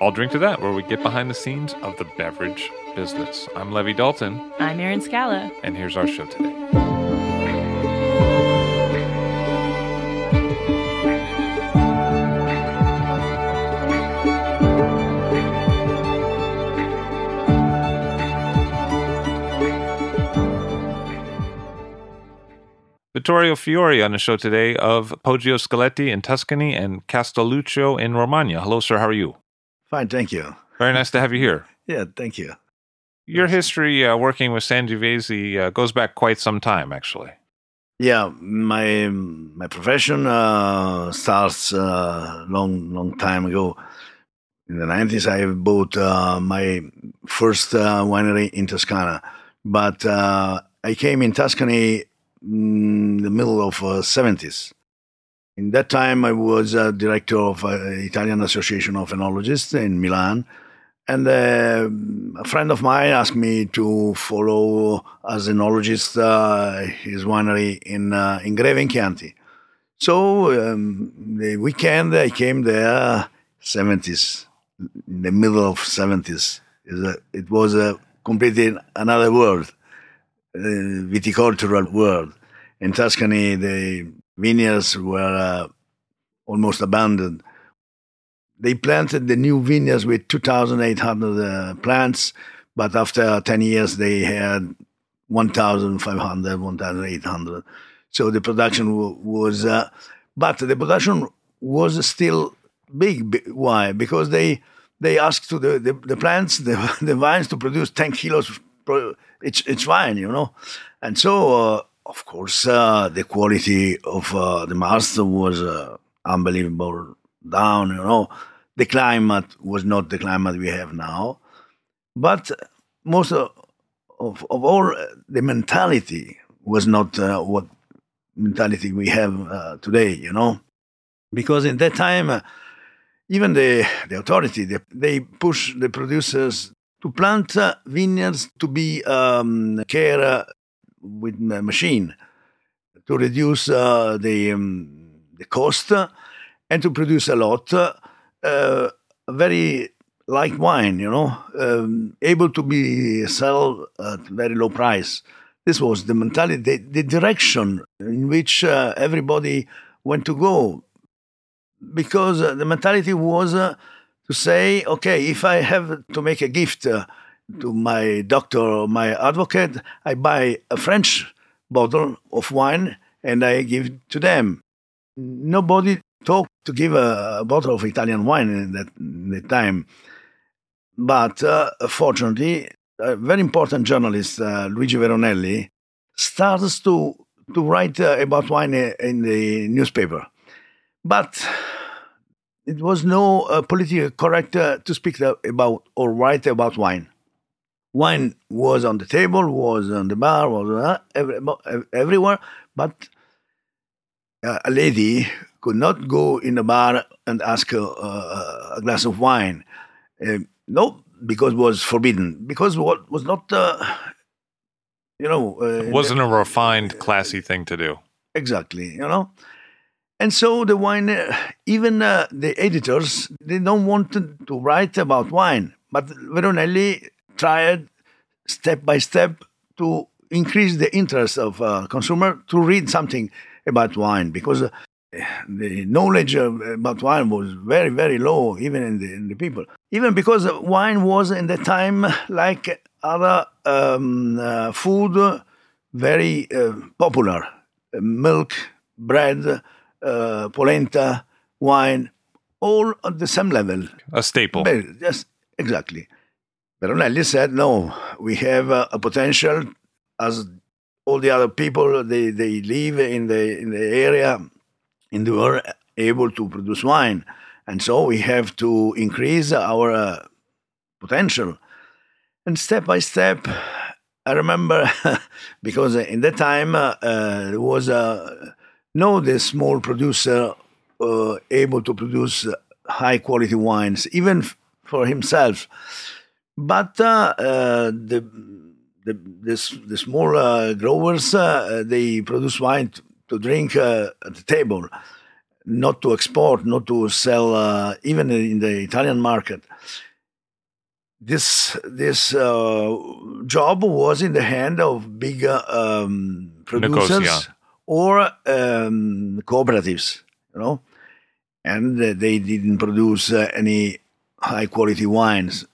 I'll drink to that, where we get behind the scenes of the beverage business. I'm Levi Dalton. I'm Erin Scala. And here's our show today. Vittorio Fiore on the show today of Poggio Scalette in Tuscany and Castelluccio in Romagna. Hello, sir. How are you? Fine, thank you. Very nice to have you here. Yeah, thank you. Your history uh, working with Sangiovese uh, goes back quite some time, actually. Yeah, my my profession uh, starts uh, long long time ago. In the nineties, I bought uh, my first uh, winery in Toscana, but I came in Tuscany in the middle of seventies. In that time, I was a director of the Italian Association of Enologists in Milan. And uh, a friend of mine asked me to follow as enologist uh, his winery in uh, in Greve Chianti. So um, the weekend I came there, 70s, in the middle of 70s. It was a completely another world, viticultural world. In Tuscany, the vineyards were uh, almost abandoned. They planted the new vineyards with 2,800 uh, plants, but after 10 years, they had 1,500, 1,800. So the production was, uh, but the production was still big. Why? Because they they asked to the, the, the plants, the, the vines, to produce 10 kilos each, each vine, you know. And so uh, of course, uh, the quality of uh, the master was uh, unbelievable down. You know, the climate was not the climate we have now, but most of, of, of all, the mentality was not uh, what mentality we have uh, today. You know, because in that time, uh, even the the authority they, they push the producers to plant vineyards to be um, care with machine to reduce uh, the um, the cost and to produce a lot, uh, very like wine, you know, um, able to be sold at very low price. This was the mentality, the, the direction in which uh, everybody went to go, because uh, the mentality was uh, to say, okay, if I have to make a gift uh, to my doctor or my advocate, I buy a French bottle of wine and I give it to them. Nobody talked to give a, bottle of Italian wine in that, that time. But uh, fortunately, a very important journalist, uh, Luigi Veronelli, starts to, to write uh, about wine in the newspaper. But it was no uh, politically correct uh, to speak about or write about wine wine was on the table, was on the bar, was uh, every, everywhere, but uh, a lady could not go in the bar and ask a, a glass of wine. Uh, no, because it was forbidden. Because what was not, uh, you know, uh, it wasn't a refined, classy thing to do. Exactly, you know. And so the wine, uh, even the editors, they don't want to, to write about wine. But Veronelli tried step by step to increase the interest of uh, consumer to read something about wine because uh, the knowledge about wine was very, very low, even in the, in the people. Even because wine was in the time like other um, uh, food, very uh, popular. Milk, bread, uh, polenta, wine, all at the same level. A staple. Yes, exactly. Veronelli said, no, we have a, a potential as all the other people, they, they live in the, in the area and they were able to produce wine. And so we have to increase our uh, potential. And step by step, I remember because in that time uh, uh, there was a no the small producer uh, able to produce high quality wines, even f- for himself. But uh, uh, the the the, the small uh, growers they produce wine to drink at the table, not to export, not to sell, even in the Italian market this this uh, job was in the hand of big um, producers Nicosia. or um, cooperatives, you know, and uh, they didn't produce uh, any high quality wines.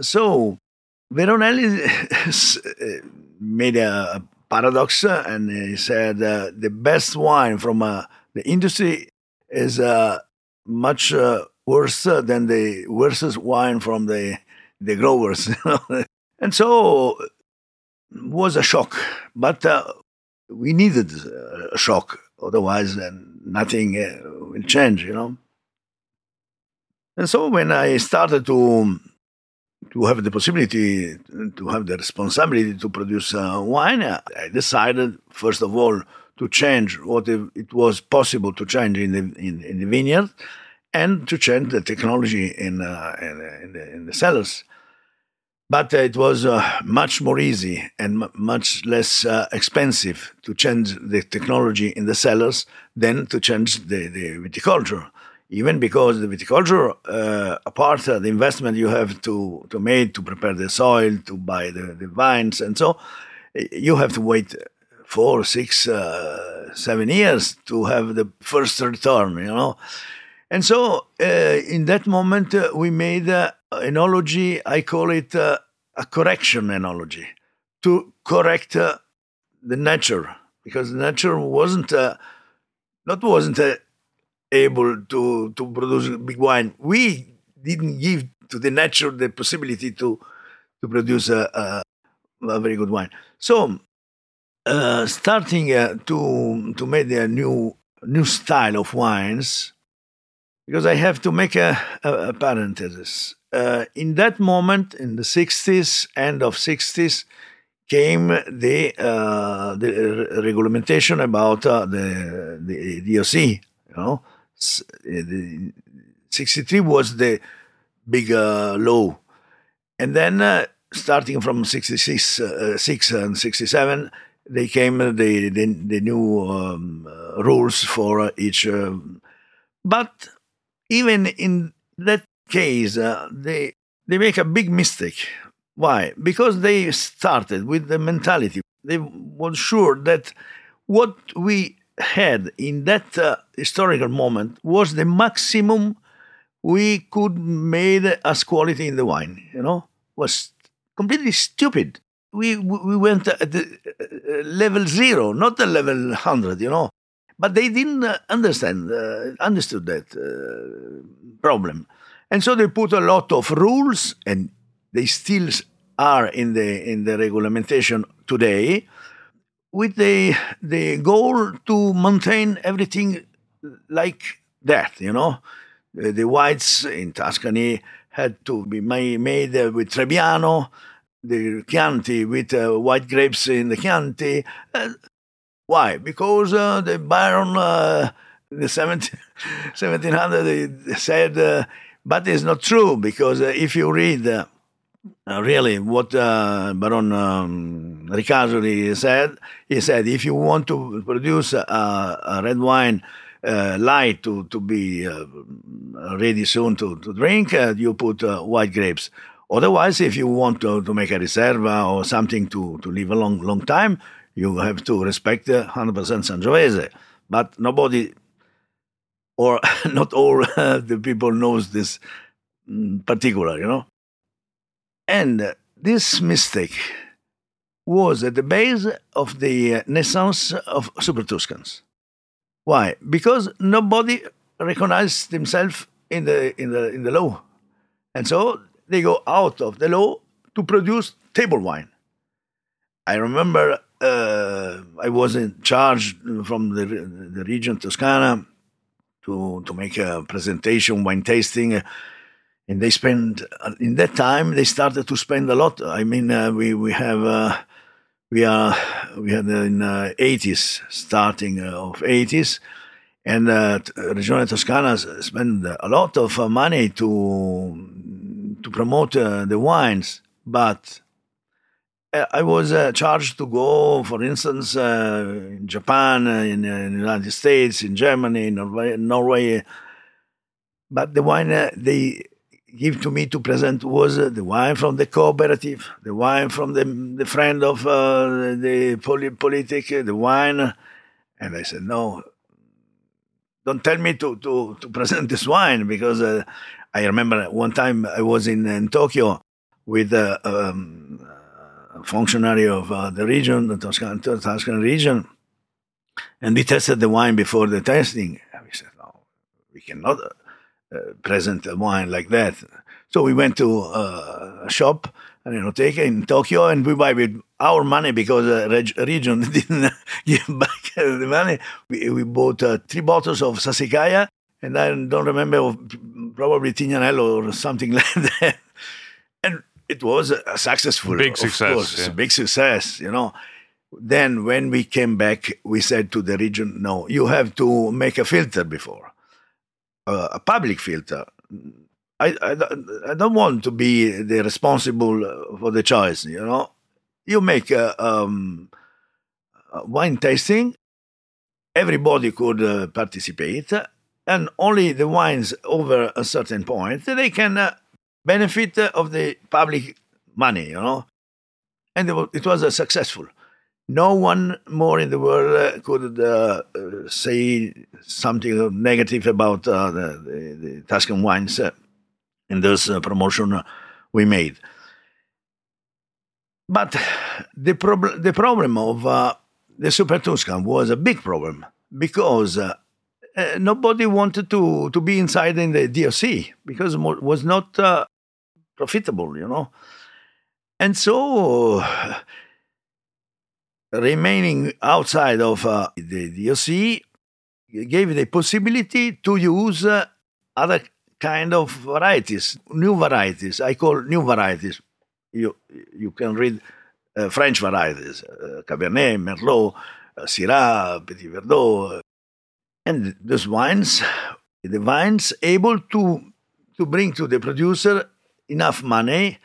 So Veronelli uh, made a paradox and he said uh, the best wine from uh, the industry is much worse than the worst wine from the the growers. and so was a shock, but uh, we needed a shock, otherwise uh, nothing uh, will change, you know. And so when I started to to have the possibility to have the responsibility to produce uh, wine, I decided first of all to change what it was possible to change in the in, in the vineyard, and to change the technology in uh, in, in, the, in the cellars. But uh, it was uh, much more easy and much less uh, expensive to change the technology in the cellars than to change the, the viticulture. Even because the viticulture, uh, apart the investment you have to, to make to prepare the soil, to buy the, the vines, and so, you have to wait four, six, uh, seven years to have the first return, you know. And so, uh, in that moment, uh, we made uh, enology, I call it uh, a correction enology, to correct uh, the nature, because nature wasn't not wasn't able to to produce big wine. We didn't give to the nature the possibility to to produce a, a, a very good wine. So, uh, starting uh, to to make a new new style of wines, because I have to make a, a, a parenthesis uh, in that moment, in the 60s, end of 60s, came the uh, the regulation about uh, the the DOC. You know, the 63 was the big uh, law, and then uh, starting from 66, uh, 6 and 67, they came the the, the new um, rules for each. but even in that case, uh, they they make a big mistake. Why? Because they started with the mentality. They were sure that what we had in that uh, historical moment was the maximum we could made as quality in the wine. You know, was completely stupid. We we went at the uh, level zero, not the level hundred. You know, but they didn't uh, understand uh, understood that uh, problem. And so they put a lot of rules, and they still are in the in the regulation today, with the the goal to maintain everything like that. You know, the, the whites in Tuscany had to be made with Trebbiano, the Chianti with uh, white grapes in the Chianti. Uh, why? Because uh, the Baron, uh, the 17, 1700, said uh, but it's not true because uh, if you read uh, uh, really what uh, Baron um, said, he said if you want to produce a, a red wine uh, light to, to be uh, ready soon to, to drink, you put white grapes. Otherwise, if you want to, to make a reserva or something to, to live a long, long time, you have to respect 100% Sangiovese. But nobody or not all the people knows this mm, particular, you know. And uh, this mistake was at the base of the uh, naissance of Super Tuscans. Why? Because nobody recognized himself in the in the in the law, and so they go out of the law to produce table wine. I remember uh, I was in charge from the the region Toscana to to make a presentation, wine tasting, uh, and they spend in that time they started to spend a lot. I mean, uh, we we have. Uh, we are we had in uh, 80s starting uh, of 80s and uh, Regione Toscana spent a lot of uh, money to to promote uh, the wines but uh, I was uh, charged to go for instance in Japan in, in, the United States in Germany in Norway, Norway but the wine they give to me to present was uh, the wine from the cooperative, the wine from the, the friend of uh, the politic, the wine. And I said, no, don't tell me to, to, to present this wine because uh, I remember one time I was in, in Tokyo with a, um, a functionary of uh, the region, the Toscan, Toscan region, and we tested the wine before the tasting. And we said, no, we cannot uh, present wine like that. So we went to uh, a shop, an enoteca in Tokyo, and we buy with our money because the reg- region didn't give back the money. We, we bought uh, three bottles of Sassicaia, and I don't remember, probably Tignanello or something like that. And it was a successful, big success, course, yeah. big success, you know. Then when we came back, we said to the region, no, you have to make a filter before uh, a public filter. I, I, I, don't want to be the responsible for the choice. You know, you make a, um, a wine tasting. Everybody could uh, participate, and only the wines over a certain point they can uh, benefit of the public money. You know, and it was a successful no one more in the world uh, could uh, uh, say something negative about uh, the, the, the, Tuscan wines uh, in this uh, promotion we made. But the, prob- the problem of the Super Tuscan was a big problem because nobody wanted to, to be inside in the DOC because it was not profitable, you know. And so remaining outside of uh, the DOC gave the possibility to use uh, other kind of varieties, new varieties. I call new varieties. You you can read uh, French varieties, uh, Cabernet, Merlot, uh, Syrah, Petit Verdot, and those wines, the wines able to to bring to the producer enough money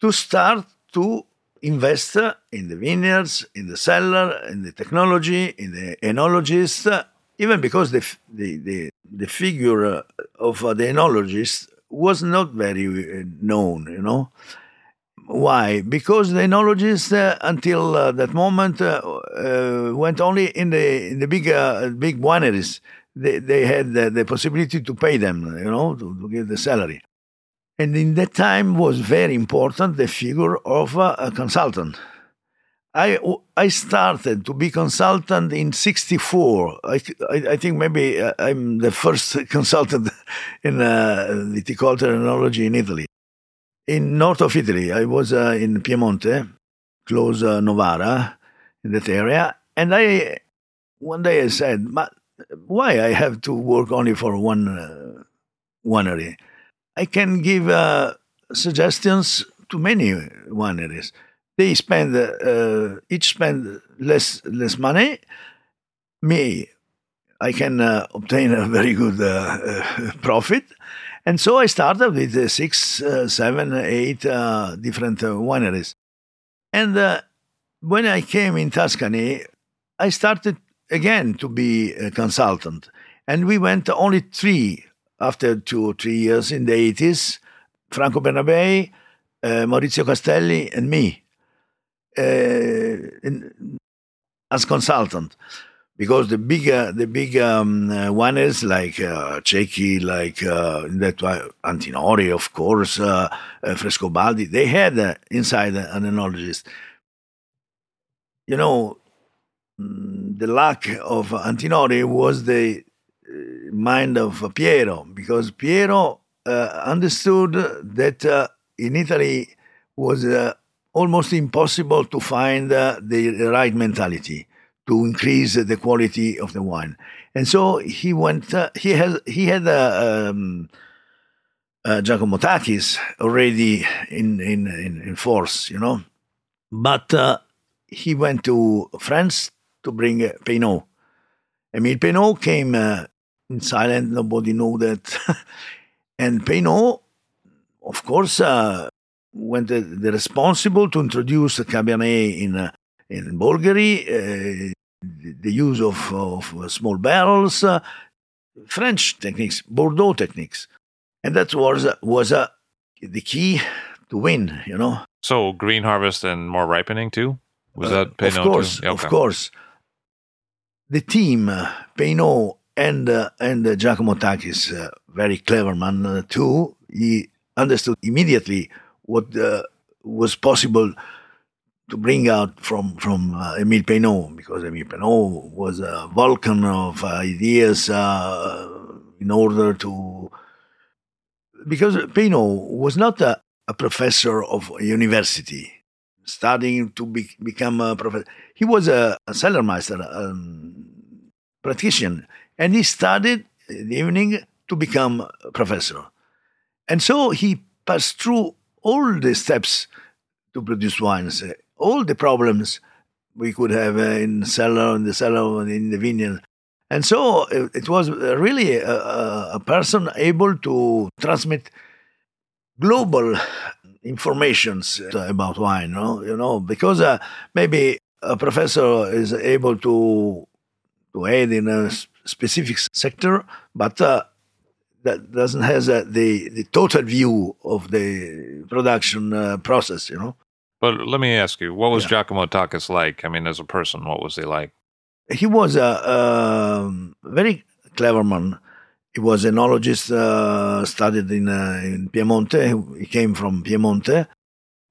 to start to invest in the vineyards, in the cellar, in the technology, in the enologist, even because the, the, the, the figure of the enologist was not very uh, known, you know. Why? Because the enologists uh, until uh, that moment uh, uh, went only in the in the big uh, big wineries. They, they had the, the, possibility to pay them, you know, to, to give the salary. And in that time was very important the figure of a, consultant. I, I started to be consultant in 64. I, I, I think maybe uh, I'm the first consultant in uh, viticulture enology in Italy. In north of Italy, I was uh, in Piemonte, close uh, Novara, in that area. And I, one day I said, why I have to work only for one uh, winery? I can give uh, suggestions to many wineries. They spend uh, each spend less less money. Me, I can uh, obtain a very good uh, uh, profit, and so I started with uh, six, seven, eight different wineries. And when I came in Tuscany, I started again to be a consultant, and we went only three after two or three years in the 80s, Franco Bernabei, uh, Maurizio Castelli, and me uh, in, as consultant. because the bigger the big um, uh, wineries like uh, like uh, that Antinori, of course, uh, uh, Frescobaldi, they had uh, inside an enologist. You know, mm, the lack of Antinori was the mind of Piero because Piero understood that in Italy was almost impossible to find the right mentality to increase the quality of the wine. And so he went. Uh, he has he had uh, um, uh, Giacomo Tachis already in, in in, in force, you know, but uh, he went to France to bring uh, Peynaud. Emile Peynaud came uh, in silent. Nobody knew that, and Peynaud, of course, uh, went the, the responsible to introduce Cabernet in uh, in Bolgheri, uh, the use of, of small barrels, uh, French techniques, Bordeaux techniques. And that was, was uh, the key to win, you know. So green harvest and more ripening too? Was uh, that Of course, okay. of course. The team, uh, Peynaud and, uh, and uh, Giacomo Tachis, uh, very clever man uh, too, he understood immediately what was possible to bring out from from uh, Emile Peynaud because Emile Peynaud was a vulcan of ideas uh, in order to because Peynaud was not a, a professor of a university studying to be, become a professor. He was a, a Cellarmeister, um, practitioner, and he studied in the evening to become a professor. And so he passed through all the steps to produce wines all the problems we could have in cellar, in the cellar, in the vineyard. And so it, it was really a, a, person able to transmit global informations about wine, no? you know, because uh, maybe a professor is able to to aid in a specific sector, but uh, that doesn't have uh, the the total view of the production uh, process, you know. But let me ask you, what was yeah. Giacomo Tachis like? I mean, as a person, what was he like? He was a, a very clever man. He was an enologist, uh, studied in, uh, in Piemonte. He came from Piemonte.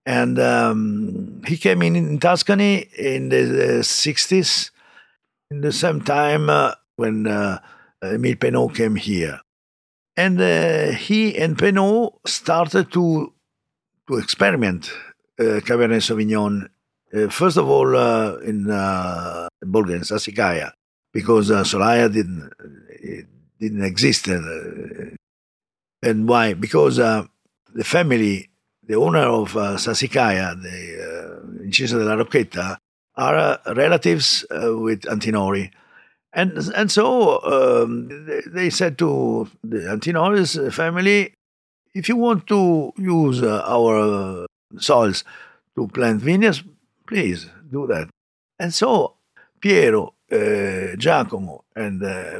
And um, he came in, in Tuscany in the 60s, in the same time uh, when uh, Emile Peynaud came here. And uh, he and Peynaud started to, to experiment uh, Cabernet Sauvignon, uh, first of all, uh, in uh, Bolgheri, in Sassicaia, because uh, Solaia didn't, didn't exist. and why? Because the family, the owner of Sassicaia, the uh, Incisa della Rocchetta, are relatives with Antinori. And, and so um, they, said to the Antinori's family, if you want to use our soils to plant vineyards, please do that. And so Piero, uh, Giacomo, and uh,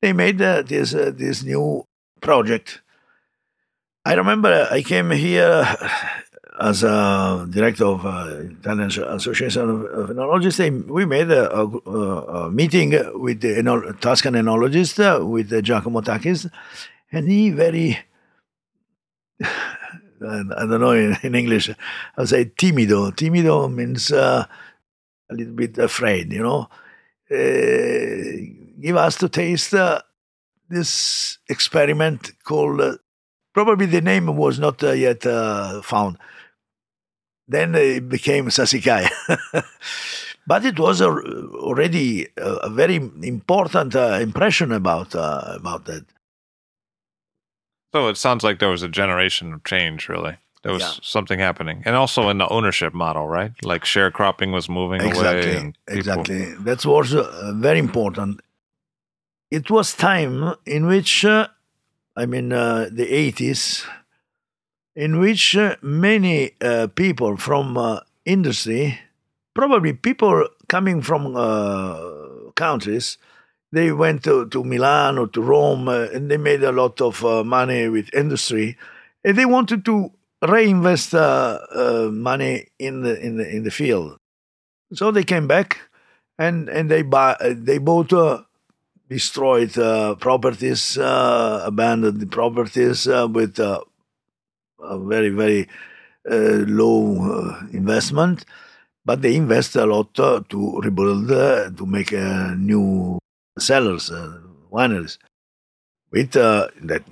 they made uh, this uh, this new project. I remember I came here as a director of uh, Italian Association of, of Enologists. We made a, a, a meeting with the Enol- Tuscan enologist, uh, with Giacomo Tachis, and he very I don't know in, in English. I would say timido. Timido means uh, a little bit afraid, you know. Uh, give us to taste uh, this experiment called, uh, probably the name was not uh, yet uh, found. Then it became Sassicaia. but it was a, already a, a, very important impression about, about that. So it sounds like there was a generation of change, really. There was yeah. something happening, and also in the ownership model, right? Like sharecropping was moving exactly, away. Exactly, that was uh, very important. It was time in which, uh, I mean, uh, the eighties, in which uh, many uh, people from uh, industry, probably people coming from countries, they went to, to Milan or to Rome and they made a lot of money with industry. And they wanted to reinvest money in the, in, the, in the field. So they came back and and they buy they bought uh, destroyed uh, properties, uh, abandoned properties with a very very uh, low investment, but they invest a lot to rebuild to make new cellars, wineries. With that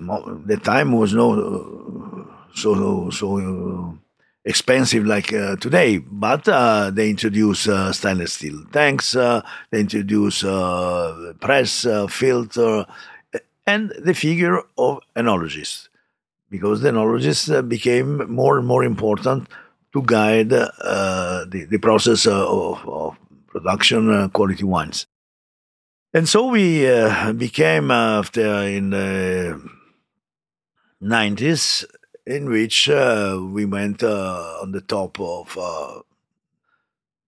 the time was no so so expensive like uh, today, but uh, they introduce uh, stainless steel tanks, uh, they introduce uh, press uh, filter, and the figure of enologist, because the enologist became more and more important to guide the, the process of, of production quality wines. And so we became after in the 90s in which uh, we went uh, on the top of uh,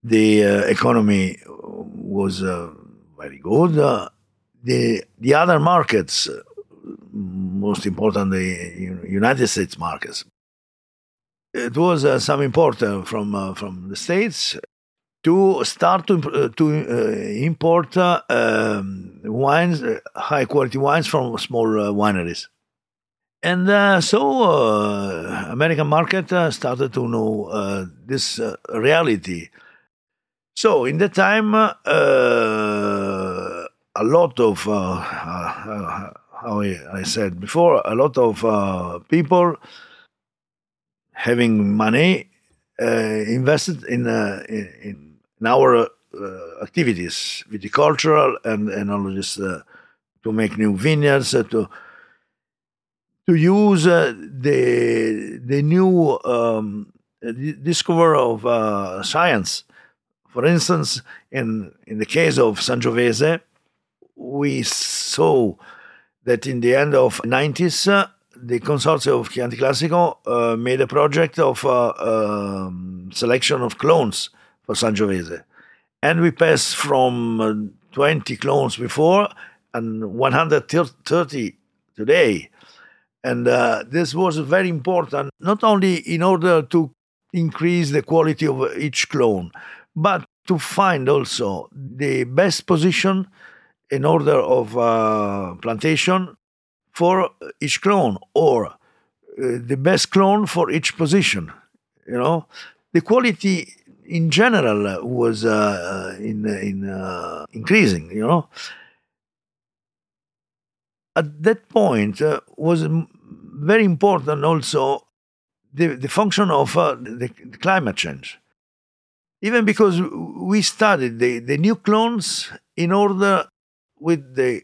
the uh, economy was uh, very good. Uh, the the other markets, most important the United States markets, it was some import from from the states to start to, to import um, wines, high quality wines from small wineries. And uh, so uh, American market uh, started to know uh, this uh, reality. So in the time, uh, a lot of, how I said before, a lot of people having money invested in, in, in our activities, viticultural and enologists, to make new vineyards, to to use uh, the the new um, discover of uh, science. For instance, in in the case of Sangiovese, we saw that in the end of 90s, uh, the consortium of Chianti Classico uh, made a project of uh, um, selection of clones for Sangiovese. And we passed from uh, 20 clones before and 130 today. And uh, this was very important, not only in order to increase the quality of each clone, but to find also the best position in order of uh, plantation for each clone or uh, the best clone for each position. You know, the quality in general was uh, in in uh, increasing. You know, at that point uh, was very important also the, the function of uh, the, the, climate change. Even because we studied the, the new clones in order with the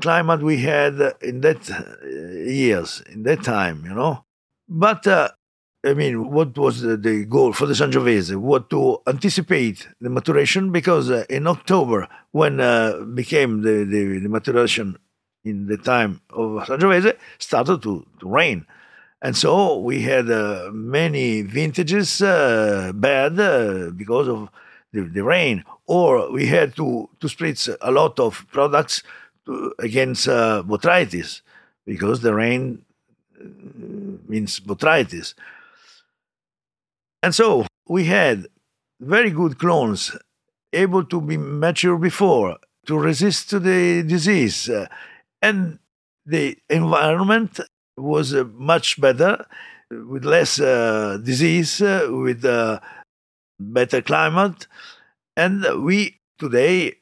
climate we had in that uh, years, in that time, you know. But uh, I mean, what was the, the, goal for the Sangiovese? What to anticipate the maturation? Because uh, in October, when uh, became the, the, the, maturation in the time of Sangiovese started to, to rain. And so we had uh, many vintages uh, bad uh, because of the, the, rain, or we had to, to spritz a lot of products to, against uh, botrytis because the rain uh, means botrytis. And so we had very good clones able to be mature before to resist to the disease uh, and the environment was uh, much better with less uh, disease, uh, with uh, better climate. And we today,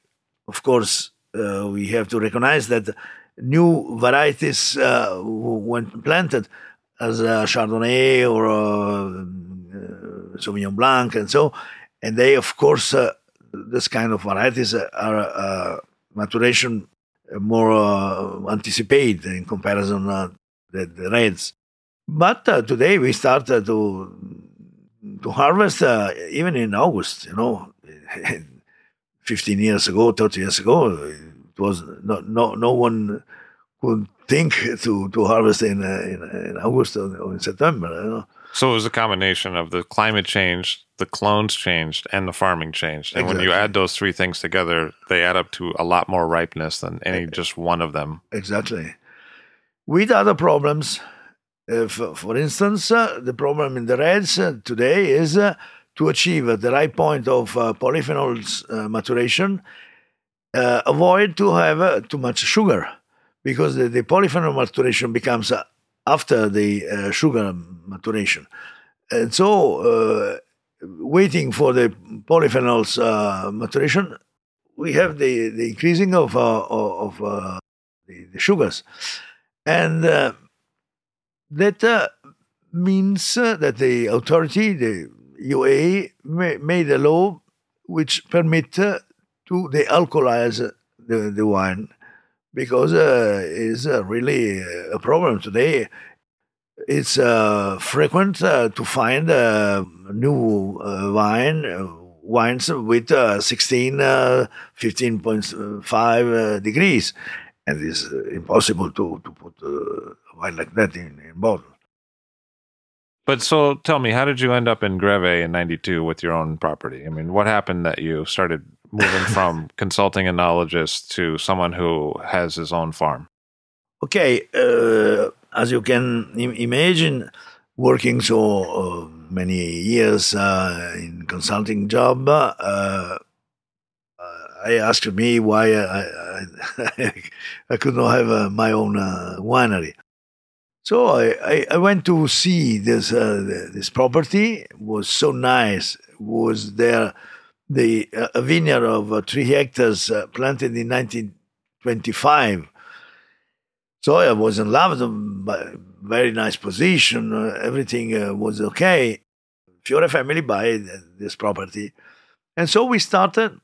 of course, uh, we have to recognize that new varieties, uh, when planted as Chardonnay or Sauvignon Blanc, and so, and they, of course, this kind of varieties are maturation more uh, anticipated in comparison uh, the, the Reds. But uh, today we started to to harvest uh, even in August. You know, fifteen years ago, thirty years ago, it was no no no one could think to to harvest in uh, in, in, August or in September. You know. So it was a combination of the climate change, the clones changed, and the farming changed. And exactly. when you add those three things together, they add up to a lot more ripeness than any just one of them. Exactly. With other problems, if, for instance, uh, the problem in the reds uh, today is uh, to achieve the right point of uh, polyphenols uh, maturation, uh, avoid to have uh, too much sugar because the, the polyphenol maturation becomes uh, after the uh, sugar maturation. And so, waiting for the polyphenols maturation, we have the, the increasing of, of the, the, sugars. And that means that the authority, the UA made a law which permit uh, to de-alcoholize the, the wine because uh, it's uh, really a problem today. It's uh, frequent uh, to find uh, new wine wines with 16, 15.5 degrees, and it's impossible to, to put wine like that in, in bottle. But so tell me, how did you end up in Greve in 92 with your own property? I mean, what happened that you started moving from consulting enologist to someone who has his own farm? Okay, uh, as you can Im- imagine, working so uh, many years uh, in consulting job, uh, uh, I asked me why I, I, I could not have uh, my own winery. So I, I, I, went to see this uh, this property. It was so nice. It was there the uh, a vineyard of uh, three hectares uh, planted in 1925. So I was in love. with Very nice position. Uh, everything uh, was okay. Fiore family buy this property, and so we started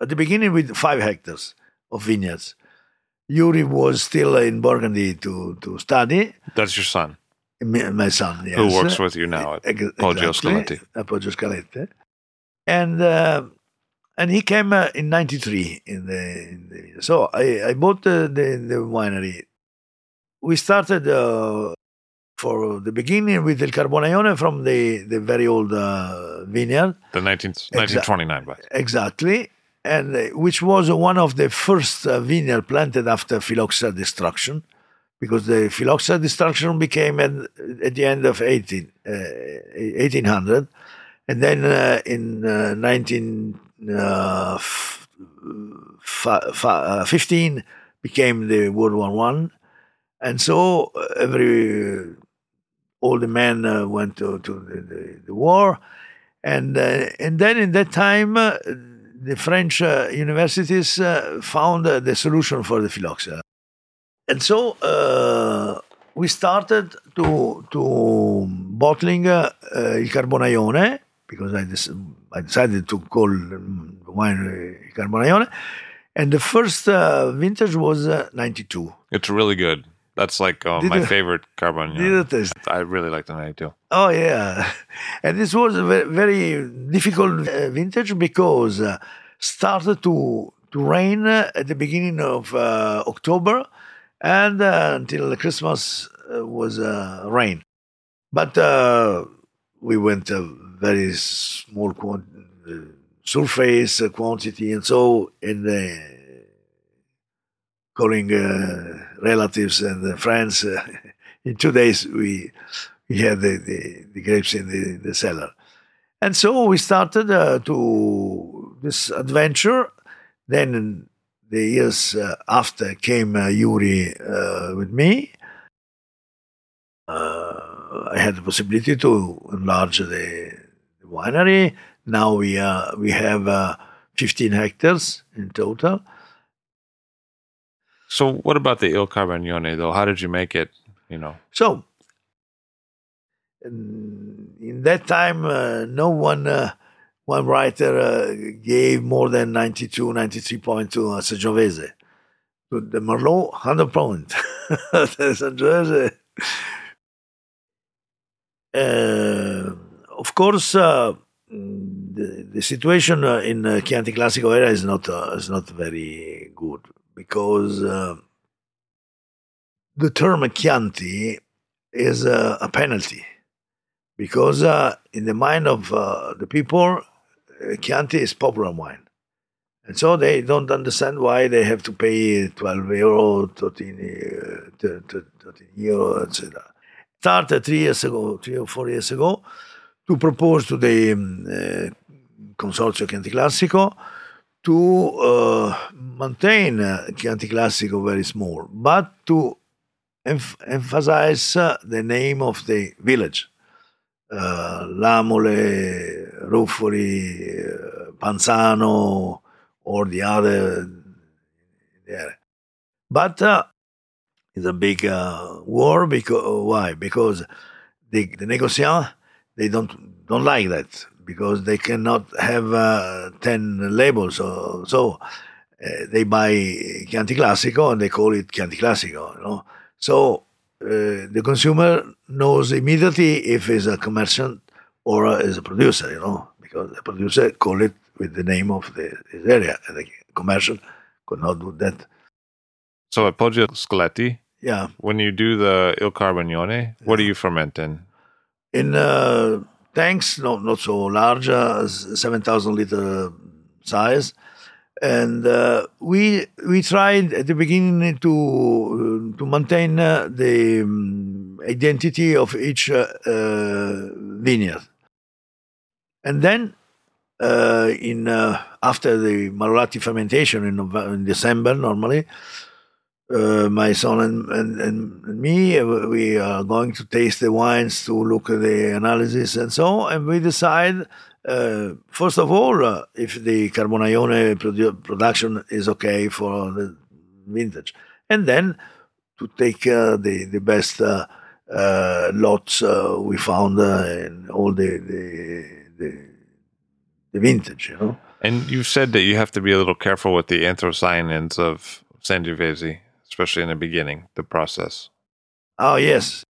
at the beginning with five hectares of vineyards Yuri was still in Burgundy to, to study. That's your son? My son, yes. Who works with you now at Poggio Scalette. At Poggio Scalette. And, uh, and he came uh, in 93. In the, in the, so I, I bought the, the, the winery. We started uh, for the beginning with the Carbonaione from the, the very old uh, vineyard. The 19, 1929, Exa- Exactly and uh, which was one of the first uh, vineyard planted after phylloxera destruction, because the phylloxera destruction became at, at the end of 18, uh, 1800, and then uh, in uh, 1915 uh, became the World War One, and so every all the men went to, to the, the, the, war, and and then in that time the French uh, universities uh, found uh, the solution for the phylloxera. And so uh, we started to, to bottling uh, uh, il Carbonaione, because I, I, decided to call the wine Carbonaione. And the first vintage was 92. It's really good. That's like uh, my favorite carbon. I really like the 92. Oh, yeah. And this was a very, difficult uh, vintage because uh, started to, to rain at the beginning of uh, October and uh, until Christmas was uh, rain. But we went a very small quantity, surface quantity, and so in the calling uh, relatives and friends. Uh, in two days, we we had the, the, the grapes in the, the, cellar, and so we started uh, to this adventure. Then the years uh, after came uh, Yuri uh, with me. I had the possibility to enlarge the, winery. Now we we have 15 hectares in total so, what about the Il Carbonaione, though? How did you make it? You know. So, in that time, uh, no one, uh, one writer uh, gave more than 92, 93 points to Sangiovese. The Merlot, 100 points. Sangiovese. Uh, of course, uh, the, the, situation uh, in uh, Chianti Classico era is not uh, is not very good because uh, the term Chianti is a, a penalty. Because uh, in the mind of uh, the people, uh, Chianti is popular wine. And so they don't understand why they have to pay 12 euro, 13, uh, 13 euro, etc. Started three years ago, three or four years ago, to propose to the um, uh, Consorzio Chianti Classico to uh, maintain uh, Chianti very small, but to emph- emphasize uh, the name of the village. Uh, Lamole, Ruffoli, uh, Panzano, or the other there. But uh, it's a big uh, war because why? Because the, the negociants they don't don't like that because they cannot have uh, ten labels. So, so uh, they buy Chianti Classico and they call it Chianti Classico. You know, so uh, the consumer knows immediately if it's a commerciant or is a producer. You know, because the producer call it with the name of the his area, and the commercial could not do that. So at Poggio Scalette, Yeah, when you do the Il Carbonaione, what are you fermenting? in uh, tanks, not not so large, uh, seven thousand liter size, and uh, we we tried at the beginning to uh, to maintain uh, the um, identity of each uh, uh, vineyard, and then in after the Malolactic fermentation in, in December normally. Uh, my son and, and, and me, we are going to taste the wines to look at the analysis and so, on. and we decide, uh, first of all, uh, if the Carbonaione produ- production is okay for the vintage, and then to take uh, the the best uh, lots we found in all the the, the the vintage, you know. And you said that you have to be a little careful with the anthocyanins of Sangiovese, especially in the beginning, the process. Oh yes,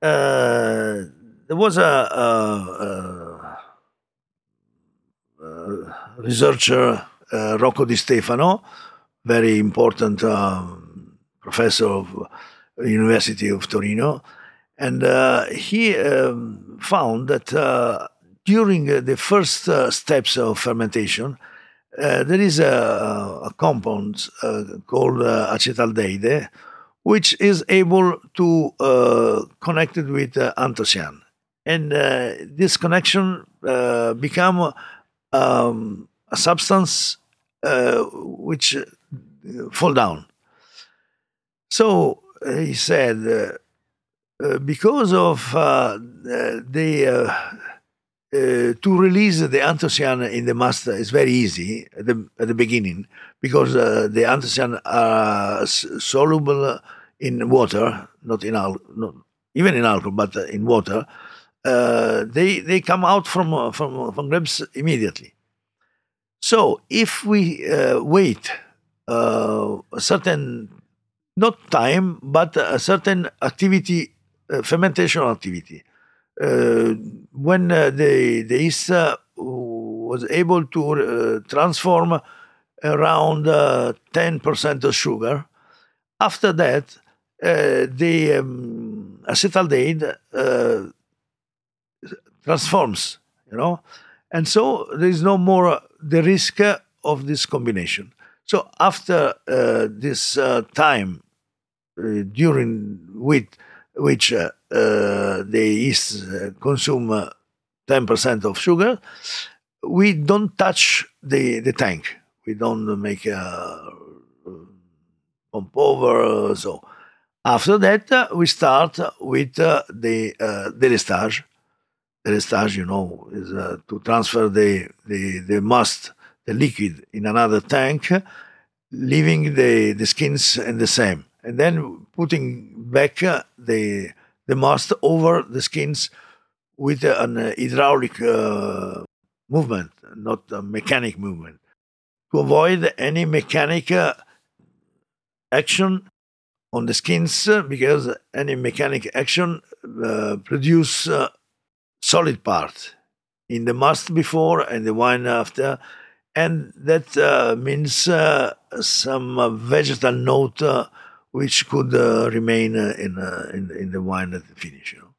uh, there was a, a, a, a researcher, uh, Rocco Di Stefano, very important um, professor of University of Torino, and uh, he um, found that uh, during uh, the first uh, steps of fermentation, uh, there is a, a compound uh, called uh, acetaldehyde, which is able to uh, connect it with uh, anthocyane, and uh, this connection become um, a substance which fall down. So he said, because of the uh, uh, to release the anthocyane in the mast is very easy at the, at the beginning because uh, the anthocyane are soluble in water, not in al- not even in alcohol, but uh, in water. Uh, they they come out from uh, from from grapes immediately. So if we uh, wait uh, a certain not time, but a certain activity, uh, fermentation activity, uh, when uh, the the uh, was able to uh, transform around uh, ten percent of sugar, after that uh, the um, acetaldehyde uh, transforms, you know, and so there is no more the risk uh, of this combination. So after uh, this uh, time uh, during which which uh, uh, the yeast uh, consume uh, 10% of sugar, we don't touch the, the tank. We don't make a pump over. So after that, we start with the uh, delestage. Delestage, you know, is uh, to transfer the, the, the must, the liquid, in another tank, leaving the, the skins in the same. And then putting back the, the must over the skins with an hydraulic uh, movement, not a mechanic movement, to avoid any mechanic uh, action on the skins uh, because any mechanic action uh, produce uh, solid part in the must before and the wine after and that uh, means uh, some vegetal note which could uh, remain uh, in, uh, in in the wine at the finish. You know.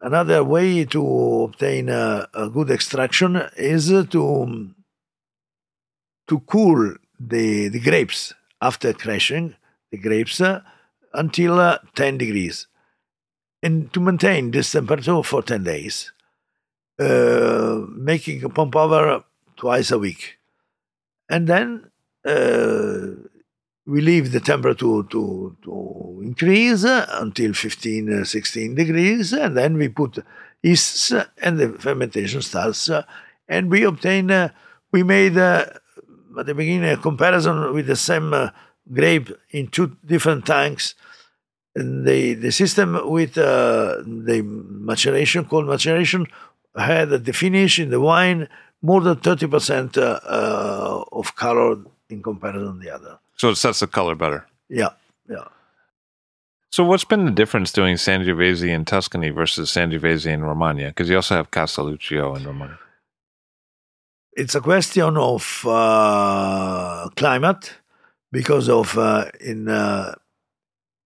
Another way to obtain a, a good extraction is to to cool the, the grapes after crushing the grapes until uh, 10 degrees and to maintain this temperature for 10 days. uh, making a pump over twice a week. And then uh, we leave the temperature to, to increase until 15, uh, 16 degrees, and then we put yeasts and the fermentation starts. and we obtain, uh, we made uh, at the beginning a comparison with the same uh, grape in two different tanks. And the, the system with the maturation, cold maturation, had at the finish in the wine more than 30% of color in comparison to the other. So it sets the color better. Yeah, yeah. So what's been the difference doing Sangiovese in Tuscany versus Sangiovese in Romagna? Because you also have Castelluccio in Romagna. It's a question of uh, climate, because of uh, in uh,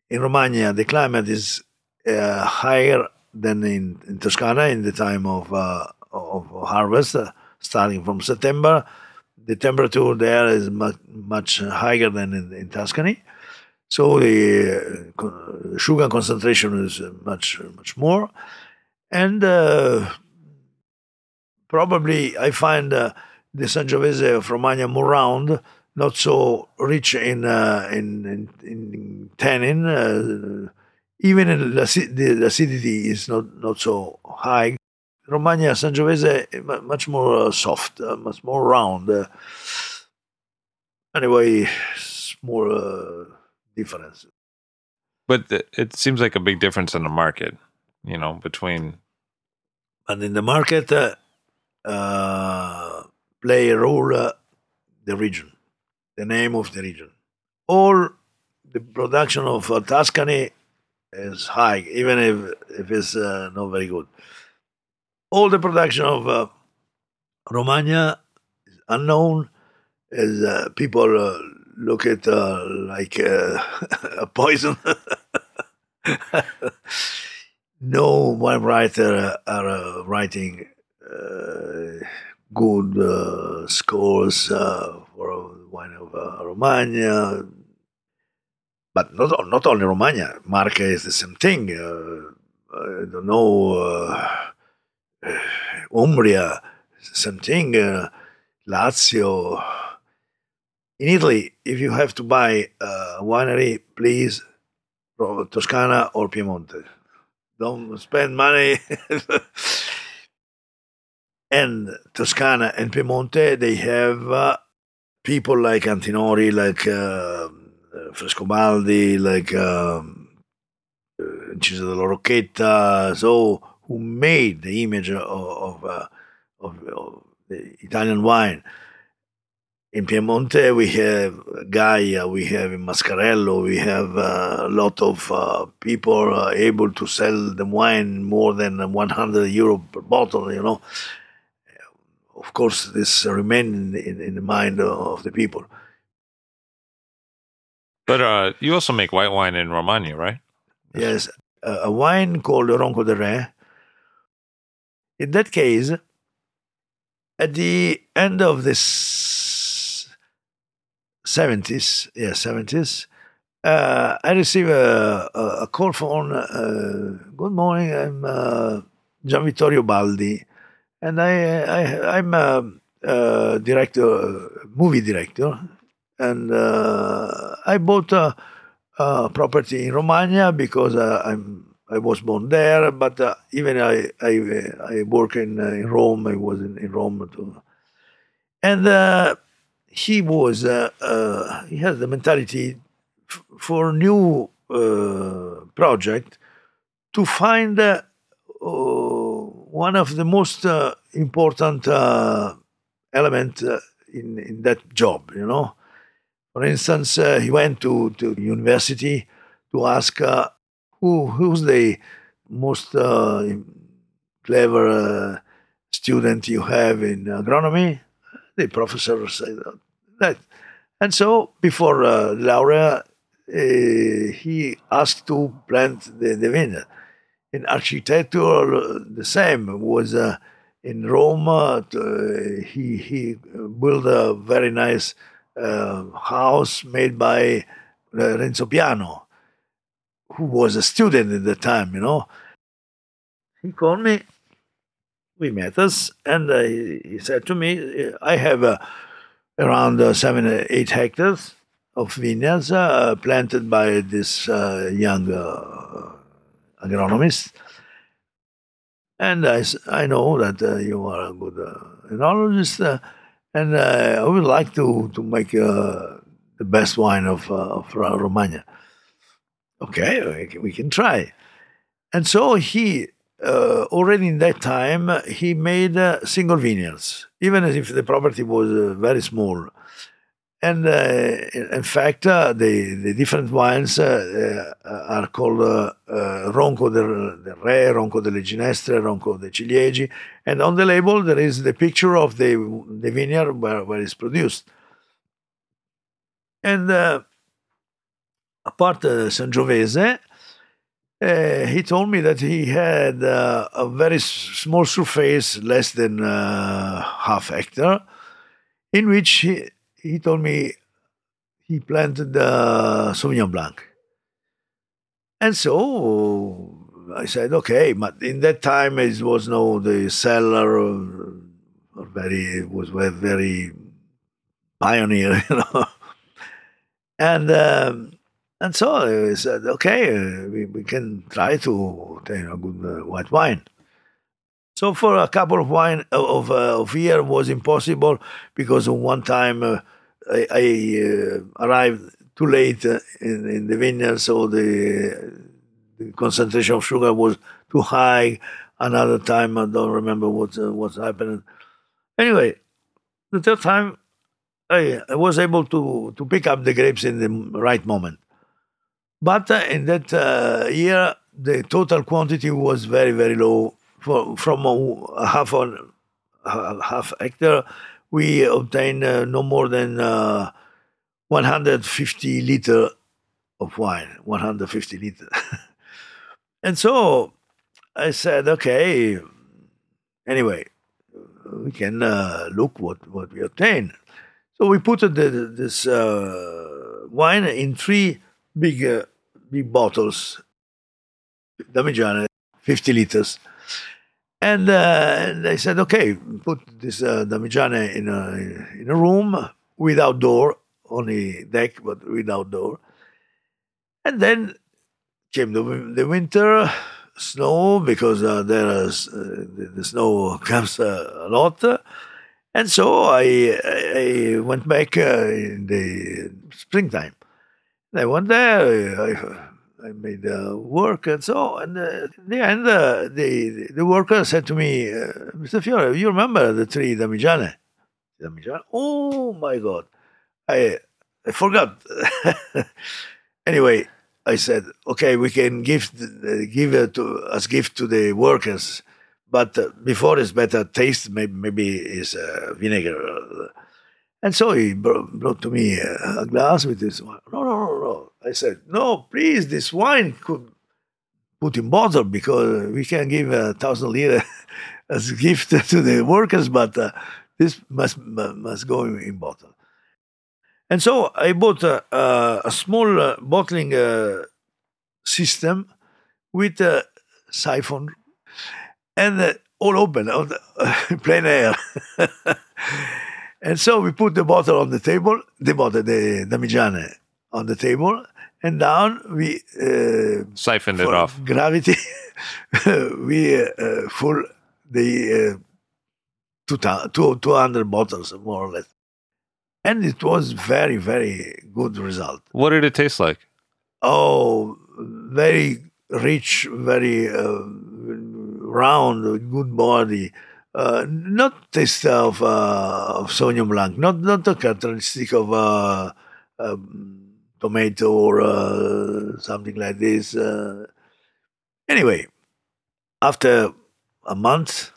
in Romagna the climate is uh, higher than in, in, Toscana in the time of uh, of harvest, uh, starting from September the temperature there is much, much higher than in, in Tuscany. So the uh, sugar concentration is much much more, and uh, probably I find uh, the Sangiovese of Romagna more round, not so rich in uh, in, in, in tannin. Uh, even the, the acidity is not not so high. Romagna Sangiovese much more uh, soft, uh, much more round. Uh, anyway, more uh, difference. But it seems like a big difference in the market, you know, between. And in the market, uh, uh, play a role uh, the region, the name of the region. All the production of uh, Tuscany is high, even if, if it's uh, not very good all the production of uh, is unknown, as uh, people uh, look at uh, like uh, a poison. no one writer are uh, writing good scores for wine of Romagna. But not, not only Romagna, Marche is the same thing. I don't know Umbria, something, uh, Lazio. In Italy, if you have to buy a winery, please, Toscana or Piemonte. Don't spend money. and Toscana and Piemonte, they have uh, people like Antinori, like uh, Frescobaldi, like um, uh, Incisa della Rocchetta. So who made the image of, of, uh, of, of the Italian wine. In Piemonte, we have Gaja, we have Mascarello, we have uh, a lot of uh, people uh, able to sell the wine more than 100 euro per bottle, you know. Of course, this remains in, in, the mind of the people. But uh, you also make white wine in Romagna, right? Yes, a wine called Ronco del Re in that case, at the end of the 70s, yeah, 70s, uh, I received a, a, call phone. Uh, Good morning, I'm uh, Gian Vittorio Baldi, and I, I I'm a, a director, movie director, and uh, I bought a, a, property in Romagna because uh, I'm I was born there, but uh, even I I, I work in, uh, in Rome. I was in, in Rome too, and uh, he was uh, uh, he has the mentality f- for new uh, project to find one of the most important element in in that job. You know, for instance, he went to to university to ask who who's the most uh, clever uh, student you have in agronomy? The professor said that. And so before uh, Laurea, uh, he asked to plant the, the vineyard. In architecture, the same was uh, in Rome. Uh, he he built a very nice house made by Renzo Piano who was a student at the time, you know. He called me we met us, and uh, he, said to me, "I have uh, around uh, seven, eight hectares of vineyards uh, planted by this uh, young uh, agronomist, and I, I know that uh, you are a good enologist, and I would like to to make the best wine of of Ro- Romagna." Okay, we can, try. And so he uh, already in that time he made uh, single vineyards, even as if the property was uh, very small. And uh, in fact, uh, the the different wines uh, are called Ronco del, del Re, Ronco delle Ginestre, Ronco dei Ciliegi, and on the label there is the picture of the the vineyard where, where it's produced. And uh, apart uh, Sangiovese, uh, he told me that he had uh, a very small surface, less than uh, half hectare, in which he, he told me he planted uh, Sauvignon Blanc. And so I said, okay, but in that time it was no the cellar, or, or very was ve- very pioneer, you know. And um, and so I said, okay, uh, we, we can try to obtain a good uh, white wine. So for a couple of wine of uh, of year was impossible because one time uh, I, I uh, arrived too late uh, in, in the vineyard, so the, the concentration of sugar was too high. Another time I don't remember what uh, what's happening. Anyway, the third time I, I was able to to pick up the grapes in the right moment. But uh, in that uh, year, the total quantity was very, very low. For, from a, half on half hectare, we obtained uh, no more than uh, 150 liter of wine. 150 liter, and so I said, okay. Anyway, we can uh, look what what we obtain. So we put this uh, wine in three big uh, big bottles, Damigiane, 50 liters. And, uh, and I said, okay, put this uh, in a, in a room without door, only deck, but without door. And then came the, the winter, snow, because uh, there is, uh, the, the snow comes uh, a lot. And so I, I I went back uh, in the springtime. I went there. I, I made uh, work and so. And uh, in the end, uh, the the worker said to me, uh, "Mr. Fiore, you remember the tree Damigiane?" Damigiane. Oh my God, I I forgot. anyway, I said, "Okay, we can give give it to as gift to the workers." but uh, before it's better taste maybe, maybe is uh, vinegar and so he brought to me a, glass with this wine. No no no no. I said no please this wine could put in bottle because we can give a thousand lira as a gift to the workers but uh, this must must go in, bottle. And so i bought a, a, a small uh, bottling uh, system with a siphon and uh, all open on plain air. And so we put the bottle on the table, the bottle, the Damigiane on the table, and down we uh, Siphoned it off. gravity we uh, full the uh, two, two, 200 bottles more or less. And it was very, very good result. What did it taste like? Oh, very rich, very uh, round, good body. Uh, not taste of, uh, of Sauvignon Blanc, not not the characteristic of uh, um, tomato or uh, something like this. Uh, anyway, after a month,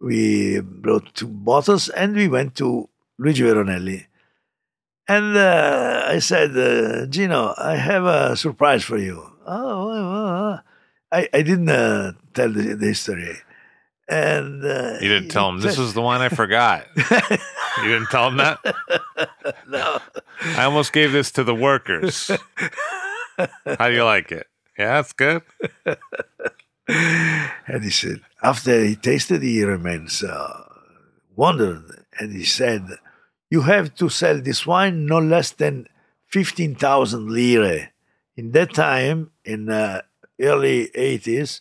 we brought two bottles and we went to Luigi Veronelli. And uh, I said, Gino, I have a surprise for you. Oh, I, I didn't tell the, the history. And uh, You didn't tell him this is the one I forgot. you didn't tell him that. no. I almost gave this to the workers. How do you like it? Yeah, that's good. and he said, after he tasted, he remains uh, wondered, and he said, "You have to sell this wine no less than fifteen thousand lire." In that time, in uh, early eighties,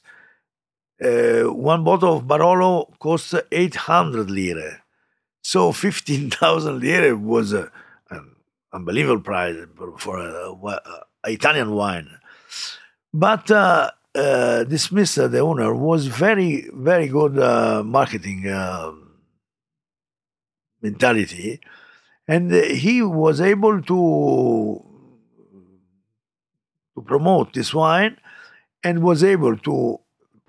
uh, one bottle of Barolo cost eight hundred lire. So fifteen thousand lire was an unbelievable price for, a Italian wine. But uh, uh, this Mister, the owner, was very, very good uh, marketing uh, mentality, and he was able to to promote this wine, and was able to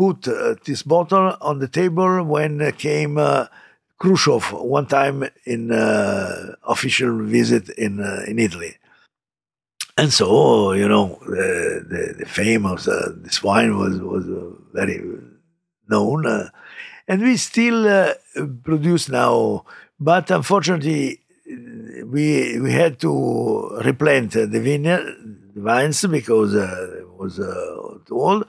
put uh, this bottle on the table when came. Uh, Khrushchev one time in uh, official visit in in Italy, and so you know the the, the fame of this wine was was uh, very known, uh, and we still uh, produce now, but unfortunately we we had to replant the vineyard the vines because uh, it was uh, too old.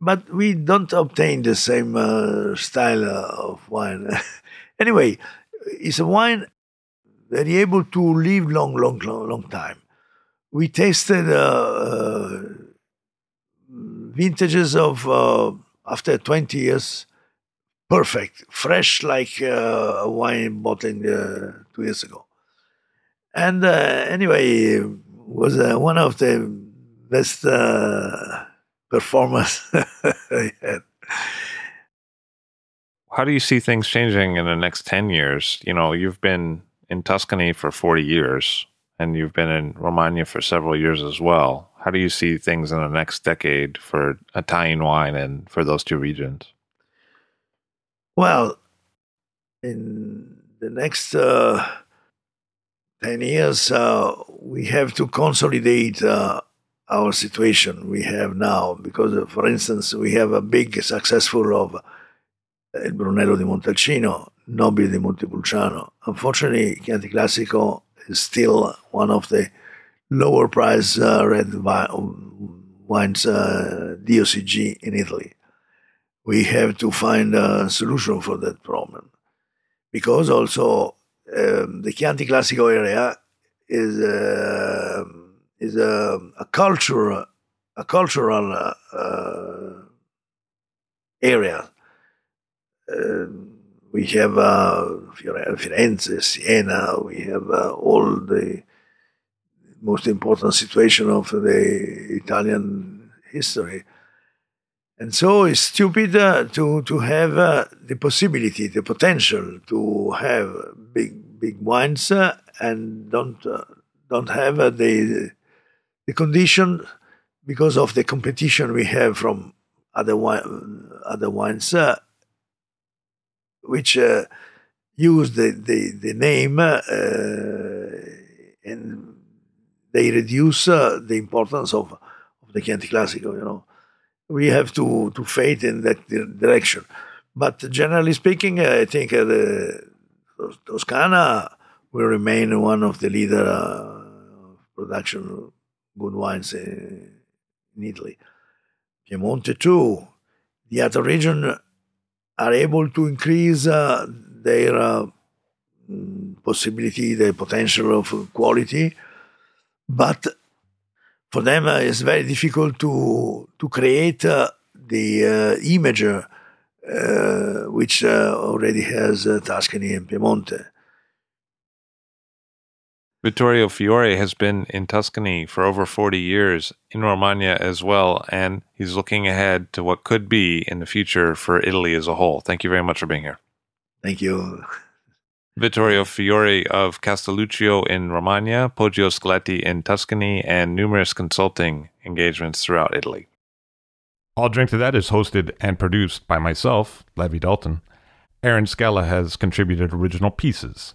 But we don't obtain the same uh, style of wine. anyway, it's a wine very able to live long, long, long, long time we tasted uh, uh, vintages of uh, after 20 years perfect fresh like uh, a wine uh, two years ago and uh, anyway was one of the best performers I had how do you see things changing in the next 10 years you know you've been in tuscany for 40 years and you've been in Romagna for several years as well. How do you see things in the next decade for Italian wine and for those two regions? Well, in the next uh, 10 years, uh, we have to consolidate uh, our situation we have now because, uh, for instance, we have a big successful of Il Brunello di Montalcino, Nobile di Montepulciano. Unfortunately, Chianti Classico is still one of the lower price uh, red wines uh, DOCG in Italy. We have to find a solution for that problem because also um, the Chianti Classico area is uh, is a, a culture a cultural uh, area. Um, we have uh, Firenze, Siena, we have uh, all the most important situation of the Italian history. And so it's stupid uh, to, to have uh, the possibility, the potential to have big, big wines uh, and don't, uh, don't have the, the condition because of the competition we have from other, wine, other wines which uh, use the, the, the name uh, and they reduce uh, the importance of, of the Chianti Classico, you know. We have to, to fade in that direction. But generally speaking, I think uh, the Toscana will remain one of the leader uh, production good wines in, in Italy. Piemonte too. The other region are able to increase uh, their uh, possibility, the potential of quality, but for them uh, it's very difficult to to create uh, the uh, image uh, which already has Tuscany and Piemonte. Vittorio Fiore has been in Tuscany for over 40 years, in Romagna as well, and he's looking ahead to what could be in the future for Italy as a whole. Thank you very much for being here. Thank you. Vittorio Fiore of Castelluccio in Romagna, Poggio Scalette in Tuscany, and numerous consulting engagements throughout Italy. I'll Drink to That is hosted and produced by myself, Levi Dalton. Aaron Scala has contributed original pieces.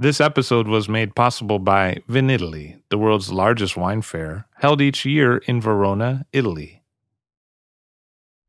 This episode was made possible by Vinitaly, the world's largest wine fair, held each year in Verona, Italy.